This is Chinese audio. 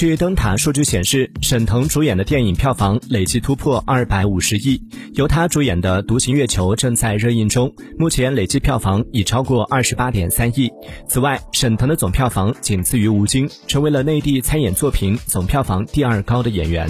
据灯塔数据显示沈腾主演的电影票房累计突破二百五十亿由他主演的独行月球正在热映中目前累计票房已超过二十八点三亿。此外沈腾的总票房仅次于吴京成为了内地参演作品总票房第二高的演员。